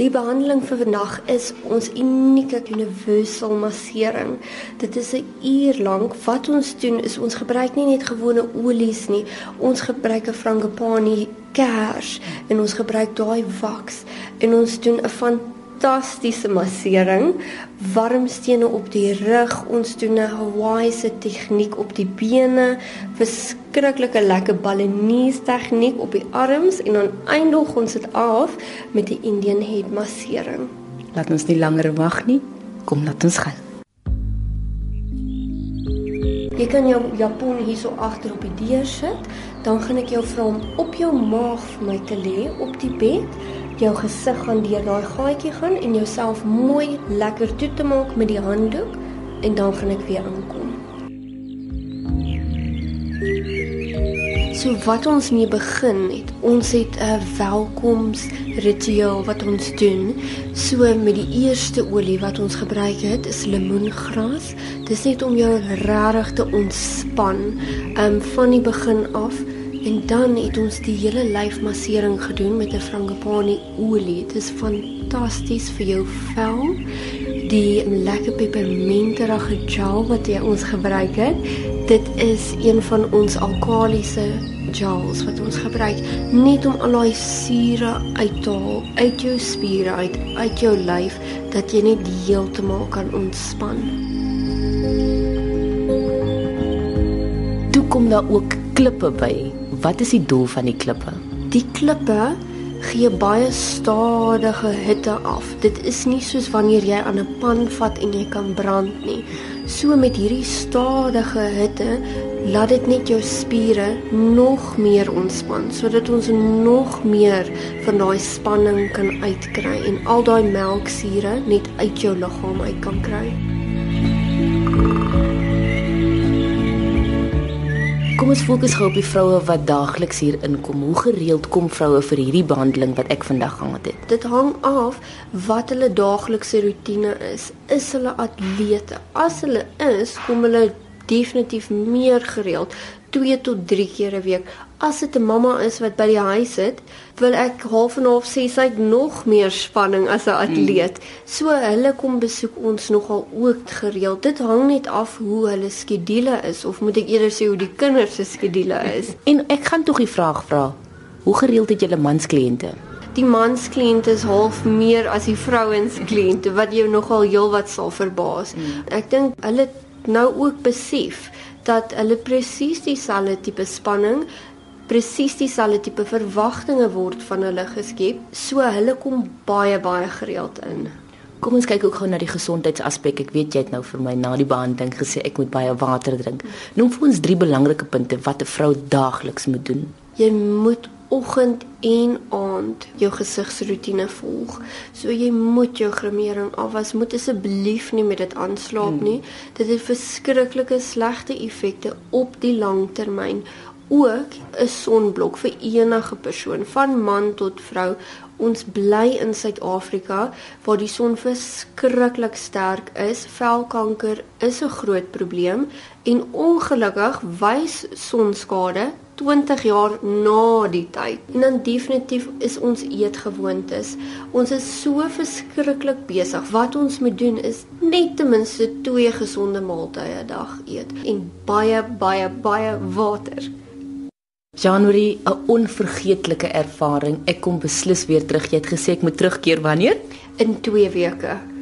Die behandeling vir vandag is ons unieke universal massering. Dit is 'n uur lank. Wat ons doen is ons gebruik nie net gewone olies nie. Ons gebruik 'n frangipani kers en ons gebruik daai wax en ons doen 'n fantastiese massering, warm stene op die rug, ons doen 'n Hawaiise tegniek op die bene, verskriklike lekker Balinese tegniek op die arms en dan eindig ons dit af met die Indian head massering. Laat ons nie langer wag nie. Kom laat ons gaan. Jy kan jou japon hierso agter op die deur sit, dan gaan ek jou vra om op jou maag vir my te lê op die bed. Jou gesig gaan deur daai gaatjie gaan en jouself mooi lekker toe te maak met die handdoek en dan gaan ek weer aankom. So wat ons mee begin het, ons het 'n welkomsritueel wat ons doen. So met die eerste olie wat ons gebruik het, is lemoengras. Dis net om jou regtig te ontspan, um van die begin af. En dan het ons die hele lyfmassering gedoen met 'n frangipani olie. Dit is fantasties vir jou vel. Die lekker pepermenterige gel wat jy ons gebruik het, dit is een van ons alkalisiese gels wat ons gebruik net om al daai sure uit te haal uit jou spiere uit, uit jou lyf dat jy net heeltemal kan ontspan. Toe kom daar ook klippe by. Wat is die doel van die klippe? Die klippe gee baie stadige hitte af. Dit is nie soos wanneer jy aan 'n pan vat en jy kan brand nie. So met hierdie stadige hitte laat dit net jou spiere nog meer ontspan sodat ons nog meer van daai spanning kan uitkry en al daai melksure net uit jou liggaam uit kan kry. Kom ons fokus gou op die vroue wat daagliks hier inkom. Hoe gereeld kom vroue vir hierdie behandeling wat ek vandag gehad het? Dit hang af wat hulle daaglikse rotine is. Is hulle atlete? As hulle is, kom hulle definitief meer gereeld 2 tot 3 keer 'n week. As dit 'n mamma is wat by die huis sit, wil ek half en half sê sy het nog meer spanning as 'n atleet. Mm. So hulle kom besoek ons nogal ook gereeld. Dit hang net af hoe hulle skedule is of moet ek eerder sê hoe die kinders se skedule is. En ek gaan tog die vraag vra. Hoe gereeld het julle manskliënte? Die manskliënte is half meer as die vrouens kliënte wat jou nogal heelwat sal verbaas. Mm. Ek dink hulle nou ook besef dat hulle presies dieselfde tipe spanning presies dieselfde tipe verwagtinge word van hulle geskep so hulle kom baie baie gereeld in Kom ons kyk ook gou na die gesondheidsaspek. Ek weet jy het nou vir my na die behandeling gesê ek moet baie water drink. Noem vir ons drie belangrike punte wat 'n vrou daagliks moet doen. Jy moet oggend en aand jou gesigsroetine volg. So jy moet jou grimering afwas. Moet asseblief nie met dit aanslaap hmm. nie. Dit het verskriklike slegte effekte op die langtermyn. Ook 'n sonblok vir enige persoon van man tot vrou. Ons bly in Suid-Afrika waar die son verskriklik sterk is. Velkanker is 'n groot probleem en ongelukkig wys sonskade 20 jaar na die tyd. En dan definitief is ons eetgewoontes. Ons is so verskriklik besig. Wat ons moet doen is net ten minste 2 gesonde maaltye 'n dag eet en baie baie baie water. Januarie, 'n onvergeetlike ervaring. Ek kom beslis weer terug. Jy het gesê ek moet terugkeer wanneer? In 2 weke.